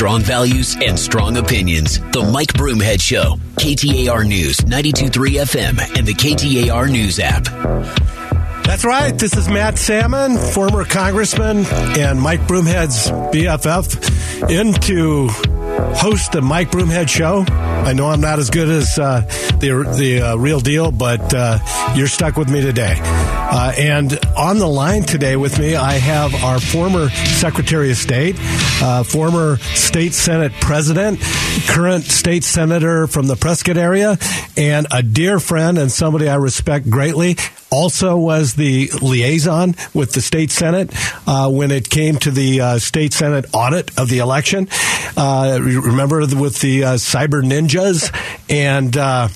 strong values and strong opinions. The Mike Broomhead Show, KTAR News, 92.3 FM, and the KTAR News app. That's right. This is Matt Salmon, former congressman and Mike Broomhead's BFF, into host the Mike Broomhead Show. I know I'm not as good as uh, the the uh, real deal, but uh, you're stuck with me today. Uh, and on the line today with me, I have our former Secretary of State, uh, former State Senate President, current State Senator from the Prescott area, and a dear friend and somebody I respect greatly, also was the liaison with the state senate uh, when it came to the uh, state senate audit of the election. Uh, remember with the uh, cyber ninjas and uh,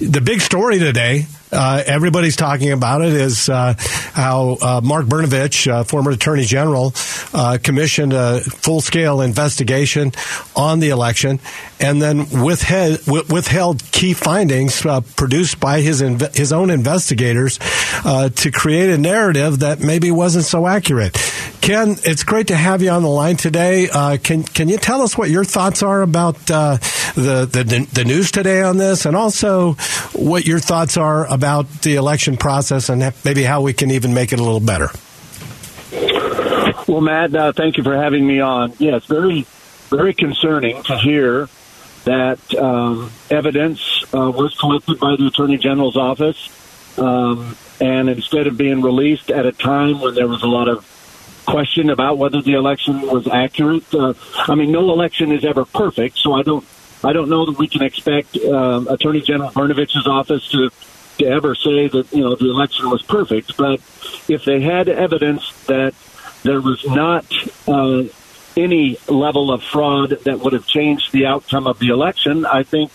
the big story today uh, everybody's talking about it is uh, how uh, Mark Brnovich, uh, former Attorney General, uh, commissioned a full scale investigation on the election and then withheld, withheld key findings uh, produced by his inv- his own investigators to create a narrative that maybe wasn't so accurate. Ken, it's great to have you on the line today. can can you tell us what your thoughts are about the, the the news today on this, and also what your thoughts are about the election process and maybe how we can even make it a little better. Well, Matt, uh, thank you for having me on. Yes, very, very concerning to hear that um, evidence uh, was collected by the Attorney General's office, um, and instead of being released at a time when there was a lot of question about whether the election was accurate. Uh, I mean, no election is ever perfect, so I don't I don't know that we can expect um, Attorney General Brnovich's office to to ever say that you know the election was perfect. But if they had evidence that there was not uh, any level of fraud that would have changed the outcome of the election, I think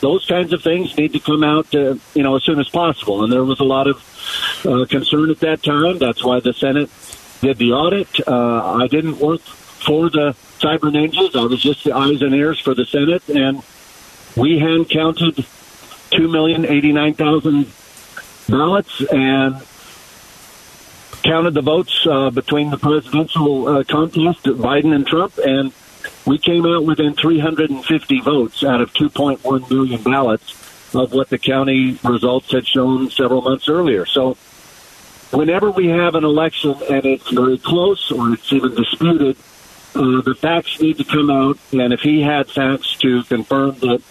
those kinds of things need to come out, uh, you know, as soon as possible. And there was a lot of uh, concern at that time. That's why the Senate did the audit. Uh, I didn't work for the cyber ninjas. I was just the eyes and ears for the Senate, and we hand counted two million eighty nine thousand ballots and counted the votes uh, between the presidential uh, contest, Biden and Trump, and we came out within 350 votes out of 2.1 million ballots of what the county results had shown several months earlier. So, whenever we have an election and it's very close or it's even disputed, uh, the facts need to come out. And if he had facts to confirm that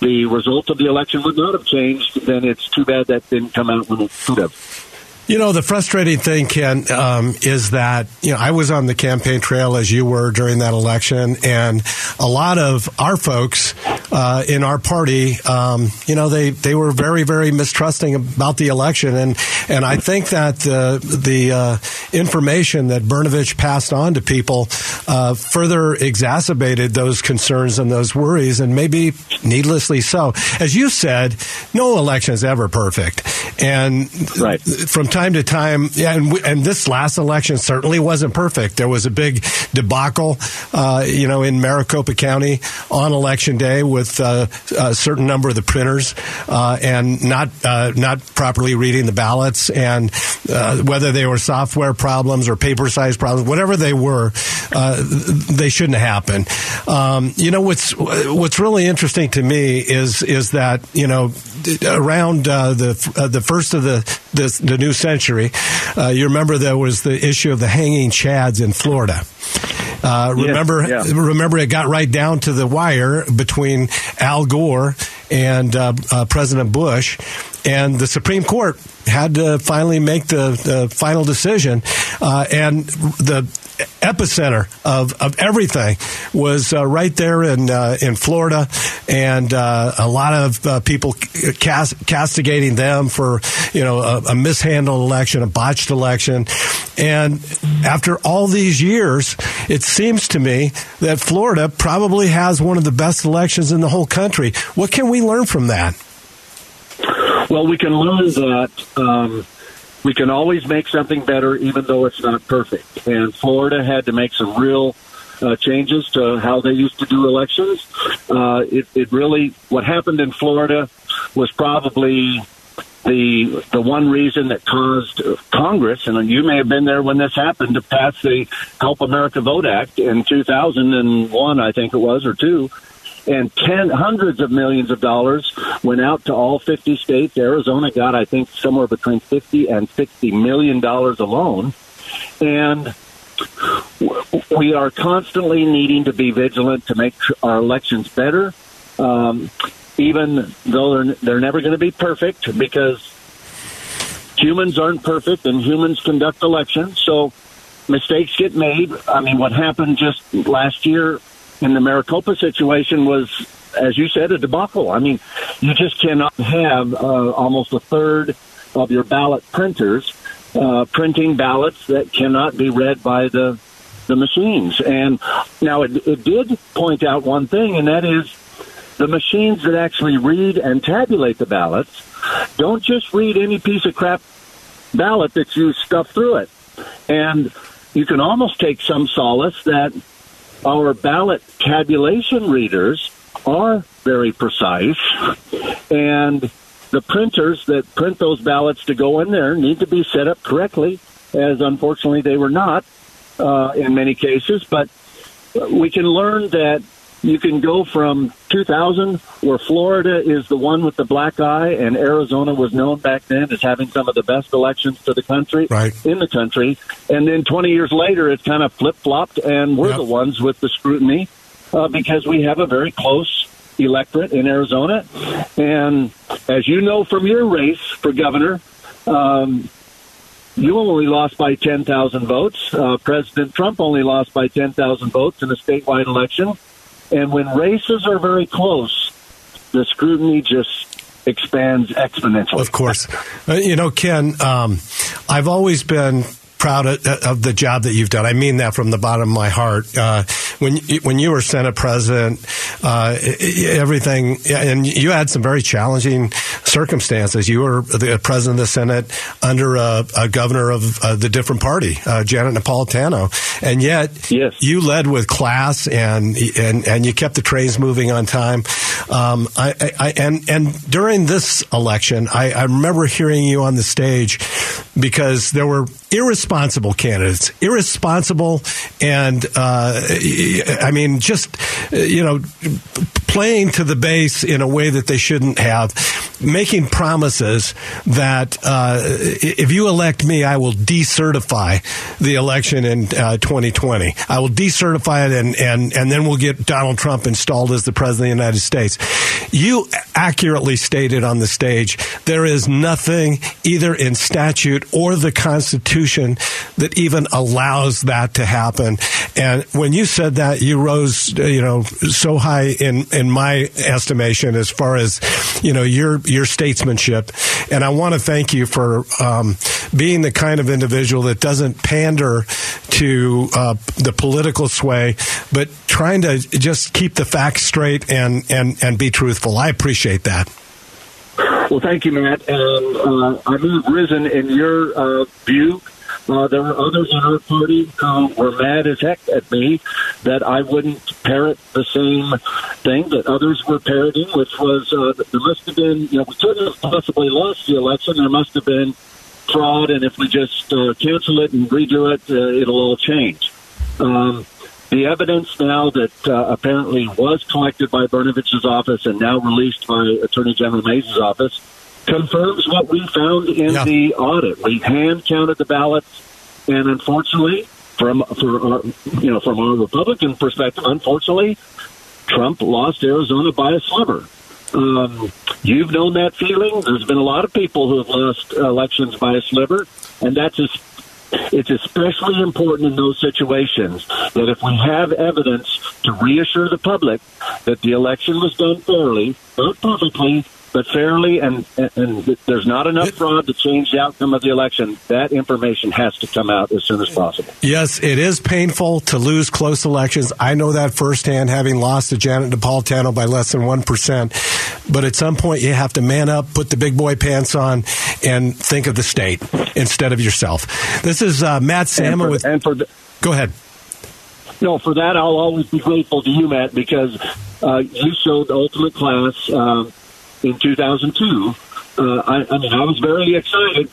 the result of the election would not have changed, then it's too bad that didn't come out when it should have. You know, the frustrating thing, Ken, um, is that, you know, I was on the campaign trail as you were during that election, and a lot of our folks uh, in our party, um, you know, they, they were very, very mistrusting about the election. And, and I think that the, the uh, information that Brnovich passed on to people uh, further exacerbated those concerns and those worries, and maybe needlessly so. As you said, no election is ever perfect. And right. from time to time, yeah, and, and, this last election certainly wasn't perfect. There was a big debacle, uh, you know, in Maricopa County on election day with uh, a certain number of the printers uh, and not uh, not properly reading the ballots, and uh, whether they were software problems or paper size problems, whatever they were, uh, they shouldn't have happened. Um, you know, what's what's really interesting to me is is that you know around the the first of the the, the new century. Uh, you remember there was the issue of the hanging chads in Florida. Uh, remember, yeah. remember, it got right down to the wire between Al Gore and uh, uh, President Bush, and the Supreme Court had to finally make the, the final decision. Uh, and the epicenter of, of everything was uh, right there in uh, in Florida, and uh, a lot of uh, people cast, castigating them for you know a, a, mishandled election, a botched election, and after all these years, it seems to me that Florida probably has one of the best elections in the whole country. What can we learn from that? Well, we can learn that. Um, we can always make something better, even though it's not perfect. And Florida had to make some real uh, changes to how they used to do elections. Uh, it, it really, what happened in Florida was probably the the one reason that caused Congress, and you may have been there when this happened, to pass the Help America Vote Act in 2001, I think it was, or two, and ten hundreds of millions of dollars went out to all 50 states. Arizona got, I think, somewhere between 50 and 60 million dollars alone, and we are constantly needing to be vigilant to make our elections better. Um, even though they're they're never going to be perfect because humans aren't perfect and humans conduct elections. So mistakes get made. I mean, what happened just last year in the Maricopa situation was, as you said, a debacle. I mean, you just cannot have uh, almost a third of your ballot printers uh, printing ballots that cannot be read by the the machines. And now it, it did point out one thing, and that is the machines that actually read and tabulate the ballots don't just read any piece of crap ballot that you stuff through it. And you can almost take some solace that our ballot tabulation readers are very precise and the printers that print those ballots to go in there need to be set up correctly as unfortunately they were not uh, in many cases. But we can learn that you can go from 2000, where Florida is the one with the black eye, and Arizona was known back then as having some of the best elections to the country right. in the country, and then 20 years later, it kind of flip flopped, and we're yep. the ones with the scrutiny uh, because we have a very close electorate in Arizona, and as you know from your race for governor. Um, you only lost by 10,000 votes. Uh, President Trump only lost by 10,000 votes in a statewide election. And when races are very close, the scrutiny just expands exponentially. Of course. Uh, you know, Ken, um, I've always been proud of, of, the job that you've done. I mean that from the bottom of my heart. Uh, when when you were Senate President, uh, everything, and you had some very challenging circumstances. You were the President of the Senate under a, a governor of uh, the different party, uh, Janet Napolitano, and yet yes. you led with class and and and you kept the trains moving on time. Um, I, I, and and during this election, I, I remember hearing you on the stage because there were irresponsible candidates, irresponsible, and uh, I mean, just you know, playing to the base in a way that they shouldn't have, making promises that uh, if you elect me, I will decertify the election in uh, 2020. I will decertify it, and and and then we'll get Donald Trump installed as the president of the United States. You accurately stated on the stage there is nothing either in statute or the Constitution that even allows that to happen. And when you said that, you rose, you know, so high in in my estimation as far as you know your your statesmanship. And I want to thank you for um, being the kind of individual that doesn't pander to uh, the political sway, but trying to just keep the facts straight and and and be truthful. I appreciate that. Well, thank you, Matt. And uh, I'm risen in your uh, view. Uh, there were others in our party who were mad as heck at me that I wouldn't parrot the same thing that others were parroting, which was uh, there must have been, you know, we couldn't have possibly lost the election. There must have been fraud, and if we just uh, cancel it and redo it, uh, it'll all change. Um, the evidence now that uh, apparently was collected by Brnovich's office and now released by Attorney General Mayes' office confirms what we found in yeah. the audit. We hand counted the ballots, and unfortunately, from for our, you know from our Republican perspective, unfortunately, Trump lost Arizona by a sliver. Um, you've known that feeling. There's been a lot of people who have lost elections by a sliver, and that's just it's especially important in those situations that if we have evidence to reassure the public that the election was done fairly, not perfectly, but fairly, and, and there's not enough fraud to change the outcome of the election. That information has to come out as soon as possible. Yes, it is painful to lose close elections. I know that firsthand, having lost to Janet Napolitano by less than 1%. But at some point, you have to man up, put the big boy pants on, and think of the state instead of yourself. This is uh, Matt Salmon with. And for the, Go ahead. No, for that, I'll always be grateful to you, Matt, because uh, you showed ultimate class. Uh, in 2002 uh, I, I mean, I was very excited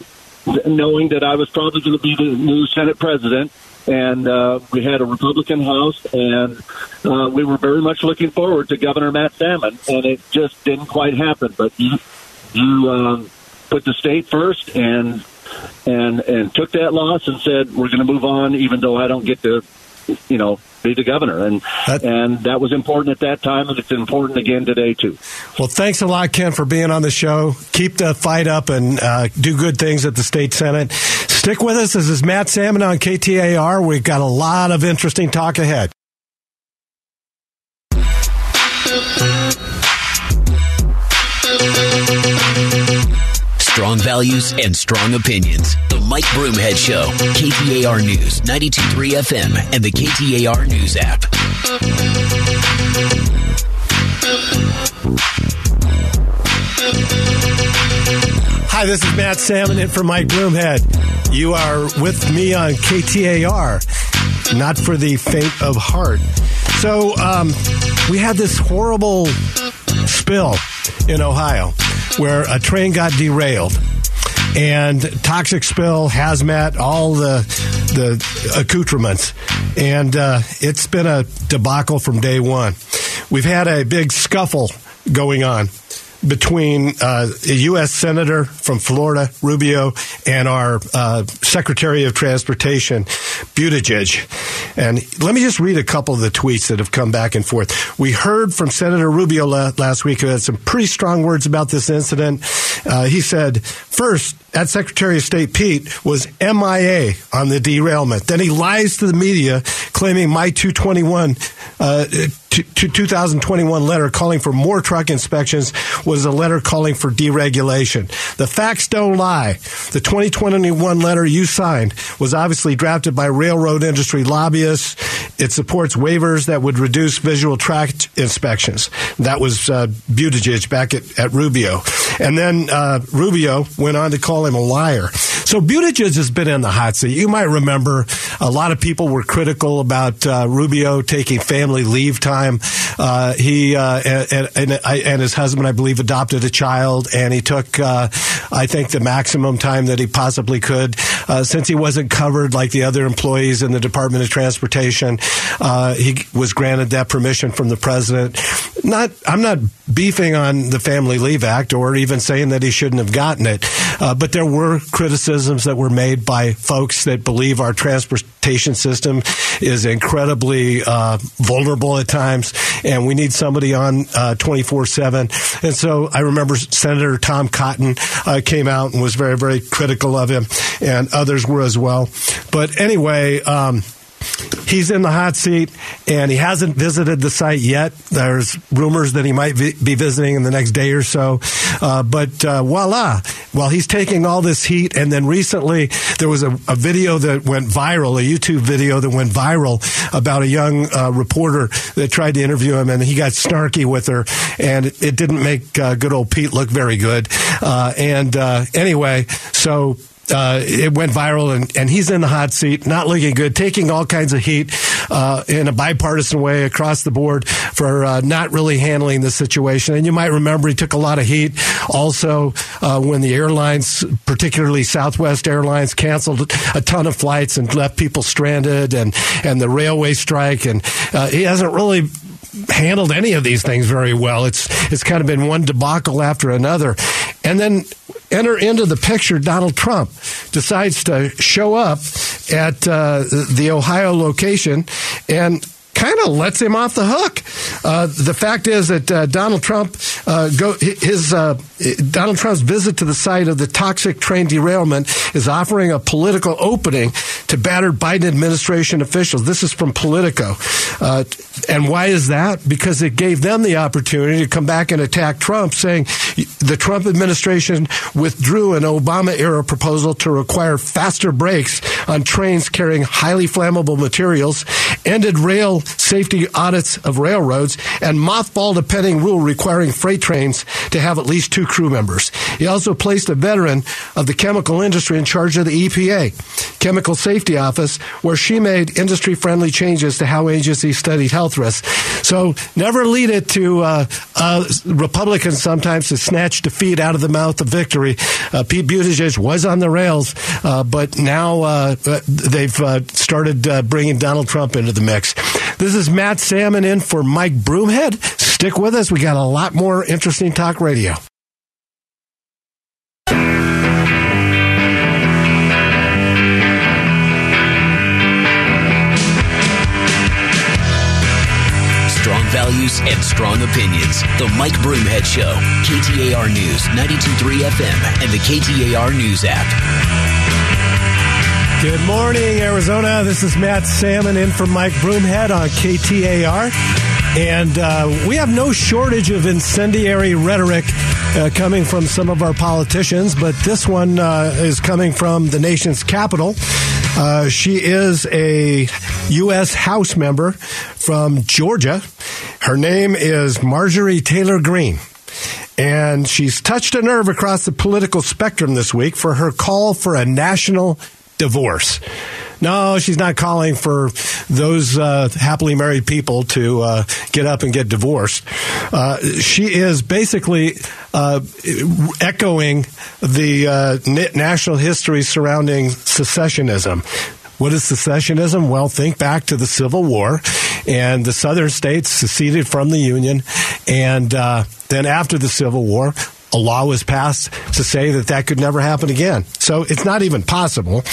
knowing that I was probably going to be the new Senate president. And uh, we had a Republican House, and uh, we were very much looking forward to Governor Matt Salmon, and it just didn't quite happen. But you, you um, put the state first, and and and took that loss and said we're going to move on, even though I don't get to, you know, be the governor, and that, and that was important at that time, and it's important again today too. Well, thanks a lot, Ken, for being on the show. Keep the fight up and uh, do good things at the state senate. Stick with us. This is Matt Salmon on KTAR. We've got a lot of interesting talk ahead. Strong values and strong opinions. The Mike Broomhead Show. KTAR News, 92.3 FM, and the KTAR News app. Hi, this is Matt Salmon in for Mike Broomhead. You are with me on KTAR, not for the faint of heart. So, um, we had this horrible spill in Ohio where a train got derailed. And toxic spill, hazmat, all the the accoutrements, and uh, it's been a debacle from day one. We've had a big scuffle going on between uh, a U.S. Senator from Florida, Rubio, and our uh, Secretary of Transportation, Buttigieg. And let me just read a couple of the tweets that have come back and forth. We heard from Senator Rubio la- last week who had some pretty strong words about this incident. Uh, he said, first, that Secretary of State Pete was MIA on the derailment. Then he lies to the media, claiming my 221 uh, 2021 letter calling for more truck inspections was a letter calling for deregulation. The facts don't lie. The 2021 letter you signed was obviously drafted by railroad industry lobbyists. It supports waivers that would reduce visual track inspections. That was uh, Buttigieg back at, at Rubio. And then uh, Rubio went on to call him a liar. So Buttigieg has been in the hot seat. You might remember a lot of people were critical about uh, Rubio taking family leave time. Uh, he uh, and, and, and, his husband, I believe, adopted a child, and he took, uh, I think, the maximum time that he possibly could, uh, since he wasn't covered like the other employees in the Department of Transportation. Uh, he was granted that permission from the president. Not, I'm not beefing on the Family Leave Act or even saying that he shouldn't have gotten it, but there were criticisms that were made by folks that believe our transportation system is incredibly uh, vulnerable at times, and we need somebody on uh, 24 7. And so I remember Senator Tom Cotton uh, came out and was very, very critical of him, and others were as well. But anyway, um, he's in the hot seat and he hasn't visited the site yet. There's rumors that he might be visiting in the next day or so. Uh, but uh, voila, while he's taking all this heat, and then recently there was a, a, video that went viral, a YouTube video that went viral about a young uh, reporter that tried to interview him, and he got snarky with her, and it, it didn't make uh, good old Pete look very good. Uh, and uh, anyway, so uh, it went viral, and, and he's in the hot seat, not looking good, taking all kinds of heat uh, in a bipartisan way across the board for uh, not really handling the situation. And you might remember he took a lot of heat also uh, when the airlines, particularly Southwest Airlines, canceled a ton of flights and left people stranded, and and the railway strike, and uh, he hasn't really handled any of these things very well. It's it's kind of been one debacle after another. And then enter into the picture Donald Trump decides to show up at uh, the Ohio location and kind of lets him off the hook. Uh, the fact is that uh, Donald Trump uh, go his uh, Donald Trump's visit to the site of the toxic train derailment is offering a political opening to battered Biden administration officials. This is from Politico, uh, and why is that? Because it gave them the opportunity to come back and attack Trump, saying the Trump administration withdrew an Obama era proposal to require faster brakes on trains carrying highly flammable materials ended rail safety audits of railroads, and mothballed a pending rule requiring freight trains to have at least two crew members. He also placed a veteran of the chemical industry in charge of the EPA Chemical Safety Office, where she made industry friendly changes to how agencies studied health risks. So never lead it to uh, uh, Republicans sometimes to snatch defeat out of the mouth of victory. Uh, Pete Buttigieg was on the rails, uh, but now uh, they've uh, started bringing Donald Trump into the mix. This is Matt Salmon in for Mike Broomhead. Stick with us. We got a lot more interesting talk radio. Strong values and strong opinions. The Mike Broomhead Show. KTAR News, 92.3 FM, and the KTAR News app. Good morning, Arizona. This is Matt Salmon in for Mike Broomhead on KTAR. And uh, we have no shortage of incendiary rhetoric uh, coming from some of our politicians, but this one uh, is coming from the nation's capital. Uh, she is a U.S. House member from Georgia. Her name is Marjorie Taylor Greene. And she's touched a nerve across the political spectrum this week for her call for a national divorce. No, she's not calling for those uh, happily married people to uh, get up and get divorced. Uh, she is basically uh, echoing the uh, national history surrounding secessionism. What is secessionism? Well, think back to the Civil War, and the southern states seceded from the Union, and uh, then after the Civil War, a law was passed to say that that could never happen again. So it's not even possible.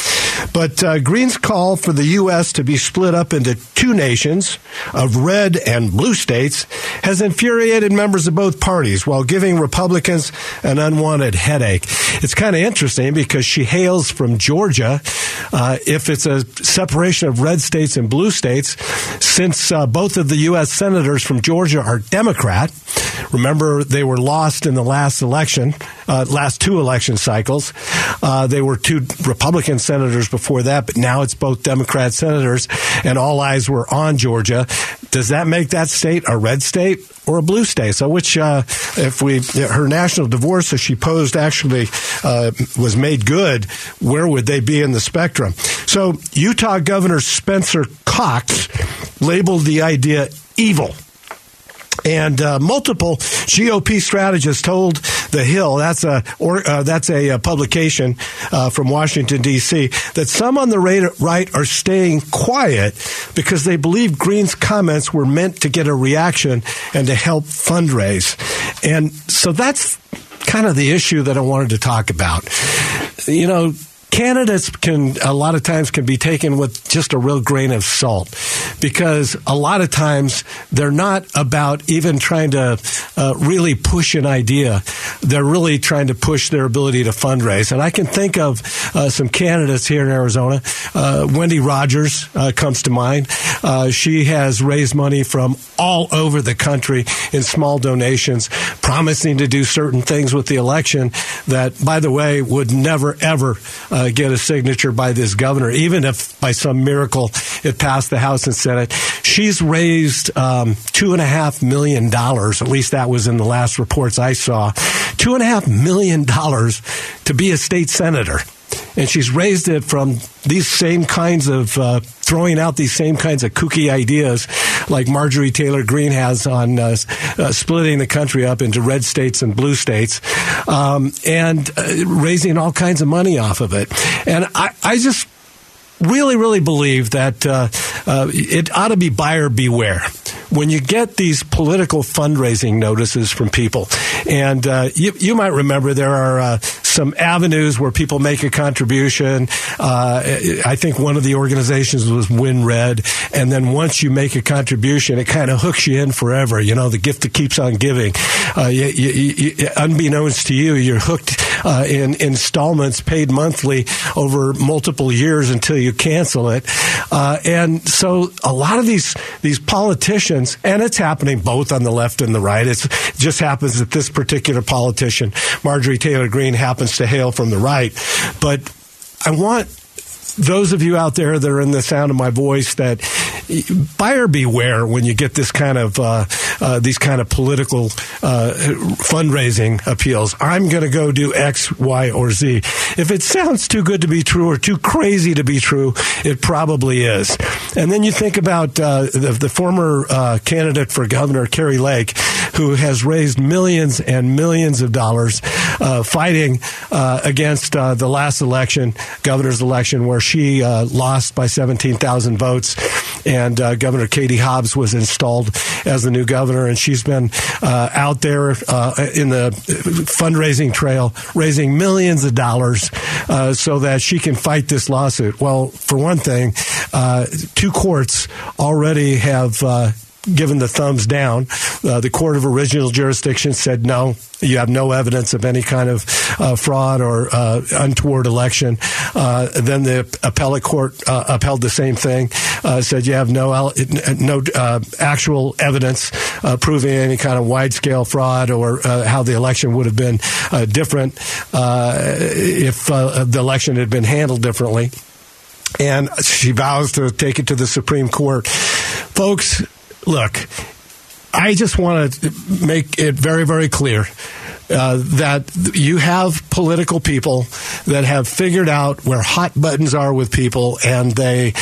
But uh, Greene's call for the U.S. to be split up into two nations of red and blue states has infuriated members of both parties while giving Republicans an unwanted headache. It's kind of interesting because she hails from Georgia. Uh, if it's a separation of red states and blue states, since uh, both of the U.S. senators from Georgia are Democrat, remember they were lost in the last election, uh, last two election cycles. Uh, they were two Republican senators before that, but now it's both Democrat senators, and all eyes were on Georgia. Does that make that state a red state or a blue state? So, which, uh, if we her national divorce, as she posed, actually uh, was made good, where would they be in the spectrum? So, Utah Governor Spencer Cox labeled the idea evil and uh, multiple GOP strategists told The Hill, that's a or, uh, that's a, a uh, publication uh, from Washington D.C., that some on the right are staying quiet because they believe Greene's comments were meant to get a reaction and to help fundraise, and so that's kind of the issue that I wanted to talk about. You know, candidates can a lot of times can be taken with just a real grain of salt because a lot of times they're not about even trying to uh, really push an idea. They're really trying to push their ability to fundraise. And I can think of uh, some candidates here in Arizona. Uh, Wendy Rogers uh, comes to mind. Uh, she has raised money from all over the country in small donations, promising to do certain things with the election that, by the way, would never ever uh, uh, get a signature by this governor, even if by some miracle it passed the House and Senate. She's raised um, two and a half million dollars. At least that was in the last reports I saw. Two and a half million dollars to be a state senator and she's raised it from these same kinds of uh, throwing out these same kinds of kooky ideas like Marjorie Taylor Greene has on uh, uh, splitting the country up into red states and blue states um, and uh, raising all kinds of money off of it. And I, I just really, really believe that uh, uh, it ought to be buyer beware when you get these political fundraising notices from people. And uh, you, you, might remember there are uh, some avenues where people make a contribution. Uh, I think one of the organizations was WinRed. And then once you make a contribution, it kind of hooks you in forever. You know, the gift that keeps on giving. Uh, you, you, unbeknownst to you, you're hooked uh, in installments paid monthly over multiple years until you cancel it. Uh, and so a lot of these these politicians, and it's happening both on the left and the right. It just happens that this particular politician, Marjorie Taylor Greene, happens to hail from the right. But I want those of you out there that are in the sound of my voice that buyer beware when you get this kind of uh, uh, these kind of political uh, fundraising appeals. I'm going to go do X, Y, or Z. If it sounds too good to be true or too crazy to be true, it probably is. And then you think about uh, the, the, former uh, candidate for governor, Kari Lake, who has raised millions and millions of dollars uh, fighting against the last election, governor's election, where she lost by 17,000 votes and uh, Governor Katie Hobbs was installed as the new governor, and she's been uh, out there uh, in the fundraising trail, raising millions of dollars uh, so that she can fight this lawsuit. Well, for one thing, uh, two courts already have uh, given the thumbs down. Uh, the court of original jurisdiction said no, you have no evidence of any kind of uh, fraud or uh, untoward election. Uh, then the appellate court uh, upheld the same thing, uh, said you have no no actual evidence proving any kind of wide scale fraud or how the election would have been different if the election had been handled differently. And she vows to take it to the Supreme Court. Folks, look, I just want to make it very, very clear uh, that you have political people that have figured out where hot buttons are with people, and they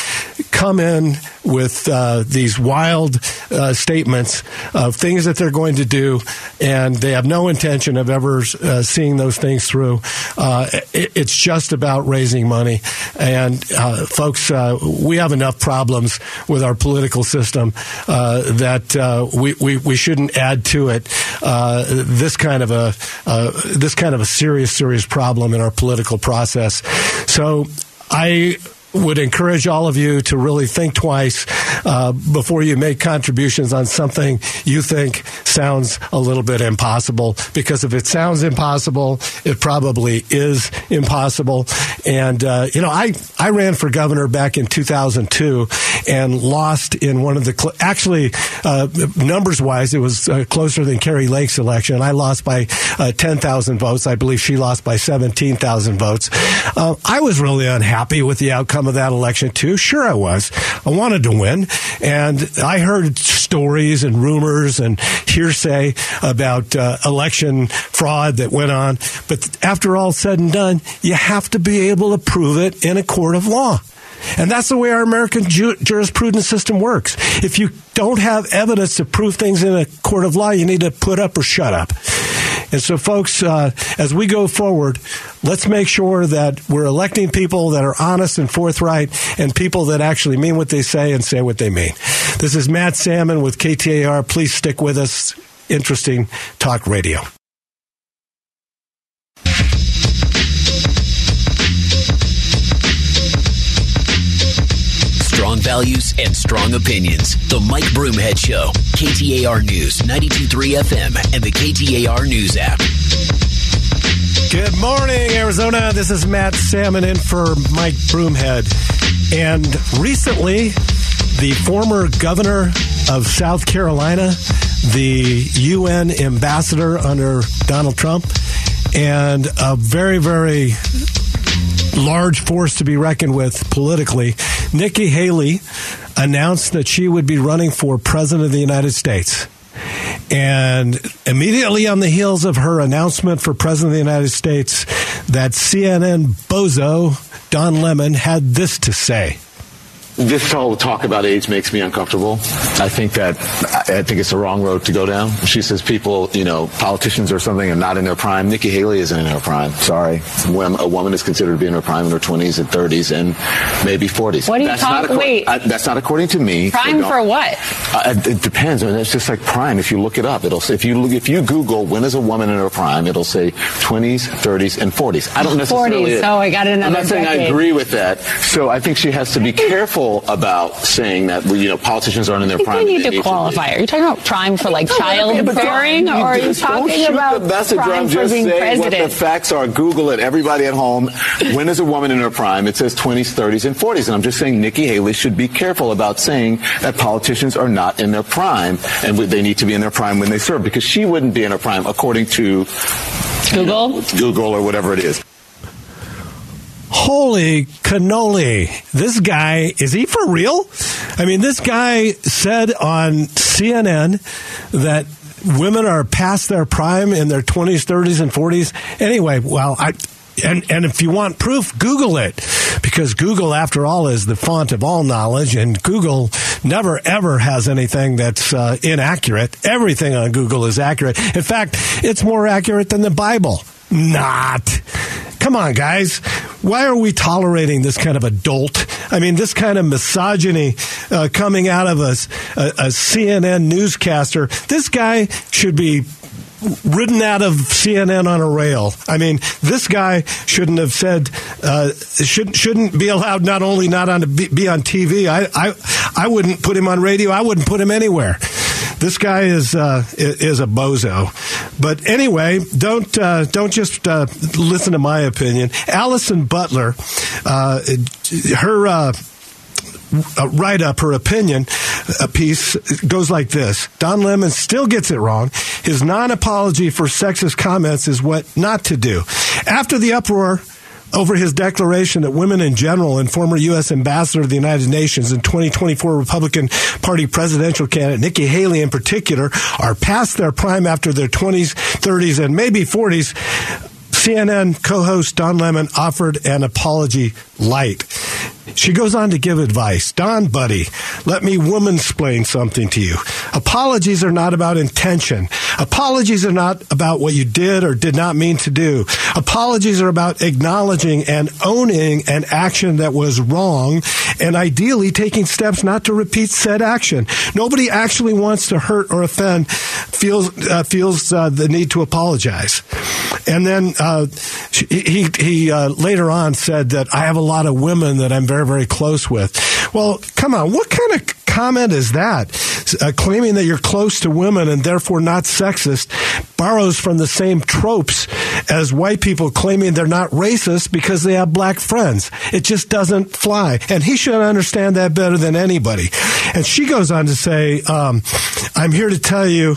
come in with uh, these wild uh, statements of things that they're going to do, and they have no intention of ever uh, seeing those things through. Uh, it, it's just about raising money. And, uh, folks, uh, we have enough problems with our political system that we, we, we, shouldn't add to it this kind of a this kind of a serious, serious problem in our political process. So I would encourage all of you to really think twice uh, before you make contributions on something you think sounds a little bit impossible. Because if it sounds impossible, it probably is impossible. And uh, you know, I I ran for governor back in 2002 and lost in one of the cl- actually uh, numbers wise, it was uh, closer than Kari Lake's election. I lost by uh, 10,000 votes. I believe she lost by 17,000 votes. Uh, I was really unhappy with the outcome of that election too? Sure, I was. I wanted to win, and I heard stories and rumors and hearsay about uh, election fraud that went on. But after all said and done, you have to be able to prove it in a court of law. And that's the way our American ju- jurisprudence system works. If you don't have evidence to prove things in a court of law, you need to put up or shut up. And so, folks, uh, as we go forward, let's make sure that we're electing people that are honest and forthright and people that actually mean what they say and say what they mean. This is Matt Salmon with KTAR. Please stick with us. Interesting talk radio. Strong values and strong opinions. The Mike Broomhead Show, KTAR News, 92.3 FM, and the KTAR News app. Good morning, Arizona. This is Matt Salmon in for Mike Broomhead. And recently, the former governor of South Carolina, the UN ambassador under Donald Trump, and a very, very large force to be reckoned with politically. Nikki Haley announced that she would be running for president of the United States. And immediately on the heels of her announcement for president of the United States, that CNN bozo, Don Lemon, had this to say this whole talk about age makes me uncomfortable. I think that I think it's the wrong road to go down. She says people, you know, politicians or something are not in their prime. Nikki Haley isn't in her prime. Sorry, when a woman is considered to be in her prime in her 20s and 30s and maybe 40s. What are you talking? Wait, I, that's not according to me. Prime for what? Uh, it depends. I mean, it's just like prime. If you look it up, it'll say if you if you Google when is a woman in her prime, it'll say 20s, 30s, and 40s. I don't necessarily. 40s. So I got another. I'm not saying decade. I agree with that. So I think she has to be careful careful about saying that you know politicians aren't in their prime. You need to qualify. Are you talking about prime for like childbearing, or are you talking about the prime I'm for being president? what the facts are. Google it. Everybody at home. when is a woman in her prime? It says 20s, 30s, and 40s. And I'm just saying Nikki Haley should be careful about saying that politicians are not in their prime and they need to be in their prime when they serve because she wouldn't be in her prime according to Google, you know, Google or whatever it is. Holy cannoli. This guy, is he for real? I mean, this guy said on CNN that women are past their prime in their 20s, 30s, and 40s. Anyway, well, I. And, and if you want proof, Google it. Because Google, after all, is the font of all knowledge, and Google never, ever has anything that's uh, inaccurate. Everything on Google is accurate. In fact, it's more accurate than the Bible. Not. Come on, guys. Why are we tolerating this kind of adult? I mean, this kind of misogyny uh, coming out of us, a, a CNN newscaster. This guy should be ridden out of CNN on a rail. I mean, this guy shouldn't have said uh, should shouldn't be allowed not only not on be, be on TV. I, I I wouldn't put him on radio. I wouldn't put him anywhere. This guy is uh, is a bozo. But anyway, don't uh, don't just uh, listen to my opinion. Allison Butler, uh, her uh, uh, write up, her opinion a piece goes like this Don Lemon still gets it wrong. His non apology for sexist comments is what not to do. After the uproar, over his declaration that women in general and former U.S. ambassador to the United Nations and 2024 Republican Party presidential candidate Nikki Haley in particular are past their prime after their 20s, 30s, and maybe 40s. CNN co host Don Lemon offered an apology light. She goes on to give advice. Don, buddy, let me woman explain something to you. Apologies are not about intention. Apologies are not about what you did or did not mean to do. Apologies are about acknowledging and owning an action that was wrong and ideally taking steps not to repeat said action. Nobody actually wants to hurt or offend feels uh, feels uh, the need to apologize. And then uh, he he uh, later on said that I have a lot of women that I'm very very close with. Well, come on, what kind of comment is that? Uh, claiming that you're close to women and therefore not sexist borrows from the same tropes as white people claiming they're not racist because they have black friends. It just doesn't fly. And he should understand that better than anybody. And she goes on to say, um, I'm here to tell you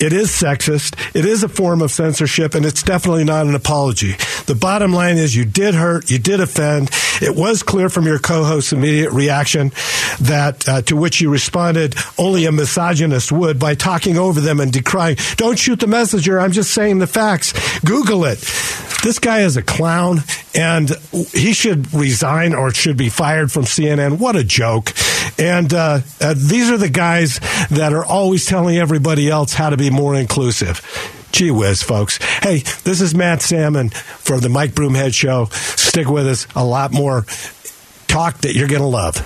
it is sexist. It is a form of censorship, and it's definitely not an apology. The bottom line is you did hurt, you did offend. It was clear from your co-host's immediate reaction that uh, to which you responded only a misogynist would by talking over them and decrying. Don't shoot the messenger. I'm just saying the facts. Google it. This guy is a clown, and he should resign or should be fired from CNN. What a joke! And uh, uh, these are the guys that are always telling everybody else how to be more inclusive. Gee whiz, folks. Hey, this is Matt Salmon for the Mike Broomhead Show. Stick with us. A lot more talk that you're going to love.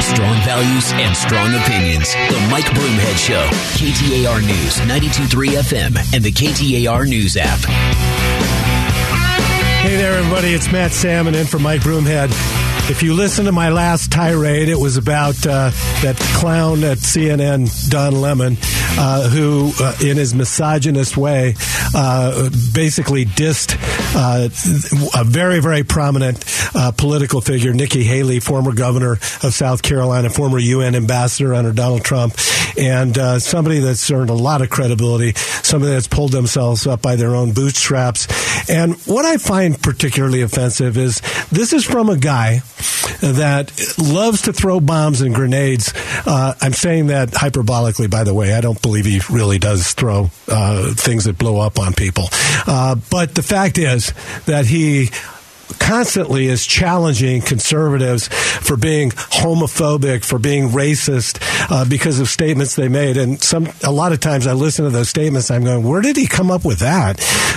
Strong values and strong opinions. The Mike Broomhead Show. KTAR News, 92.3 FM, and the KTAR News app. Hey there, everybody. It's Matt Salmon in for Mike Broomhead. If you listen to my last tirade, it was about uh, that clown at CNN, Don Lemon, uh, who, uh, in his misogynist way, uh, basically dissed uh, a very, very prominent uh, political figure, Nikki Haley, former governor of South Carolina, former UN ambassador under Donald Trump, and somebody that's earned a lot of credibility, somebody that's pulled themselves up by their own bootstraps. And what I find particularly offensive is this is from a guy that loves to throw bombs and grenades. Uh, I'm saying that hyperbolically, by the way. I don't believe he really does throw uh, things that blow up on people. Uh, but the fact is that he constantly is challenging conservatives for being homophobic, for being racist, uh, because of statements they made. And some, a lot of times I listen to those statements, I'm going, where did he come up with that?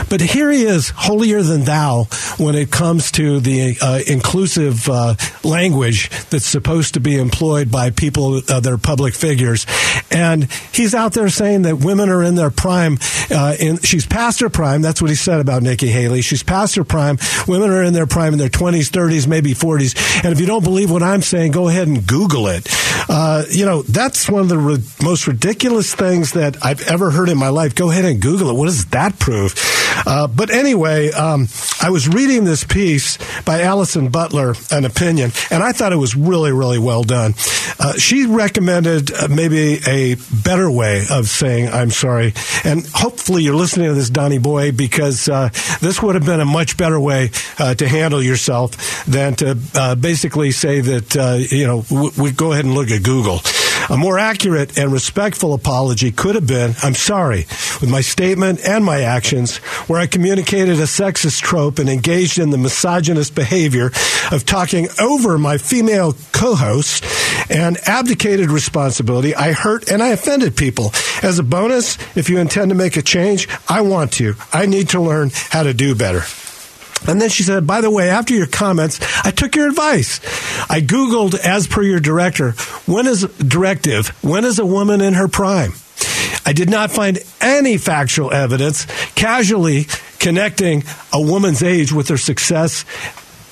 But here he is, holier than thou, when it comes to the uh, inclusive uh, language that's supposed to be employed by people uh, that are public figures. And he's out there saying that women are in their prime. Uh, in, she's past her prime. That's what he said about Nikki Haley. She's past her prime. Women are in their prime in their 20s, 30s, maybe 40s. And if you don't believe what I'm saying, go ahead and Google it. Uh, you know, that's one of the re- most ridiculous things that I've ever heard in my life. Go ahead and Google it. What does that prove? Uh, but anyway, um, I was reading this piece by Allison Butler, an opinion, and I thought it was really, really well done. Uh, she recommended uh, maybe a better way of saying I'm sorry, and hopefully you're listening to this, Donnie Boy, because uh, this would have been a much better way uh, to handle yourself than to uh, basically say that you know we, go ahead and look at Google. A more accurate and respectful apology could have been I'm sorry with my statement and my actions, where I communicated a sexist trope and engaged in the misogynist behavior of talking over my female co hosts and abdicated responsibility. I hurt and I offended people. As a bonus, if you intend to make a change, I want to. I need to learn how to do better. And then she said, by the way, after your comments, I took your advice. I Googled, as per your director, when is directive, when is a woman in her prime? I did not find any factual evidence casually connecting a woman's age with her success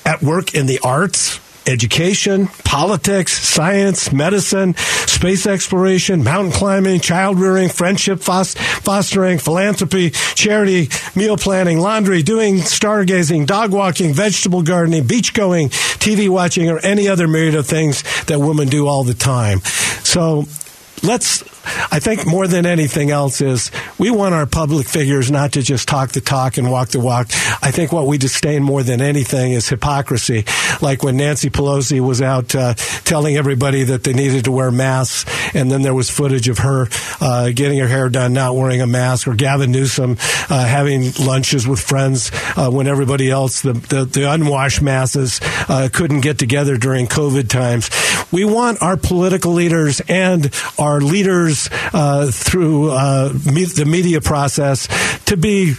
at work in the arts, education, politics, science, medicine, space exploration, mountain climbing, child rearing, friendship fostering, philanthropy, charity, meal planning, laundry, doing stargazing, dog walking, vegetable gardening, beach going, TV watching, or any other myriad of things that women do all the time. So let's I think more than anything else is we want our public figures not to just talk the talk and walk the walk. I think what we disdain more than anything is hypocrisy. Like when Nancy Pelosi was out uh, telling everybody that they needed to wear masks, and then there was footage of her uh, getting her hair done, not wearing a mask, or Gavin Newsom uh, having lunches with friends uh, when everybody else, the, the, the unwashed masses, uh, couldn't get together during COVID times. We want our political leaders and our leaders uh, through uh, me- the media process to be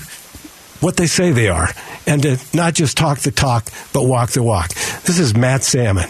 what they say they are and to not just talk the talk, but walk the walk. This is Matt Salmon.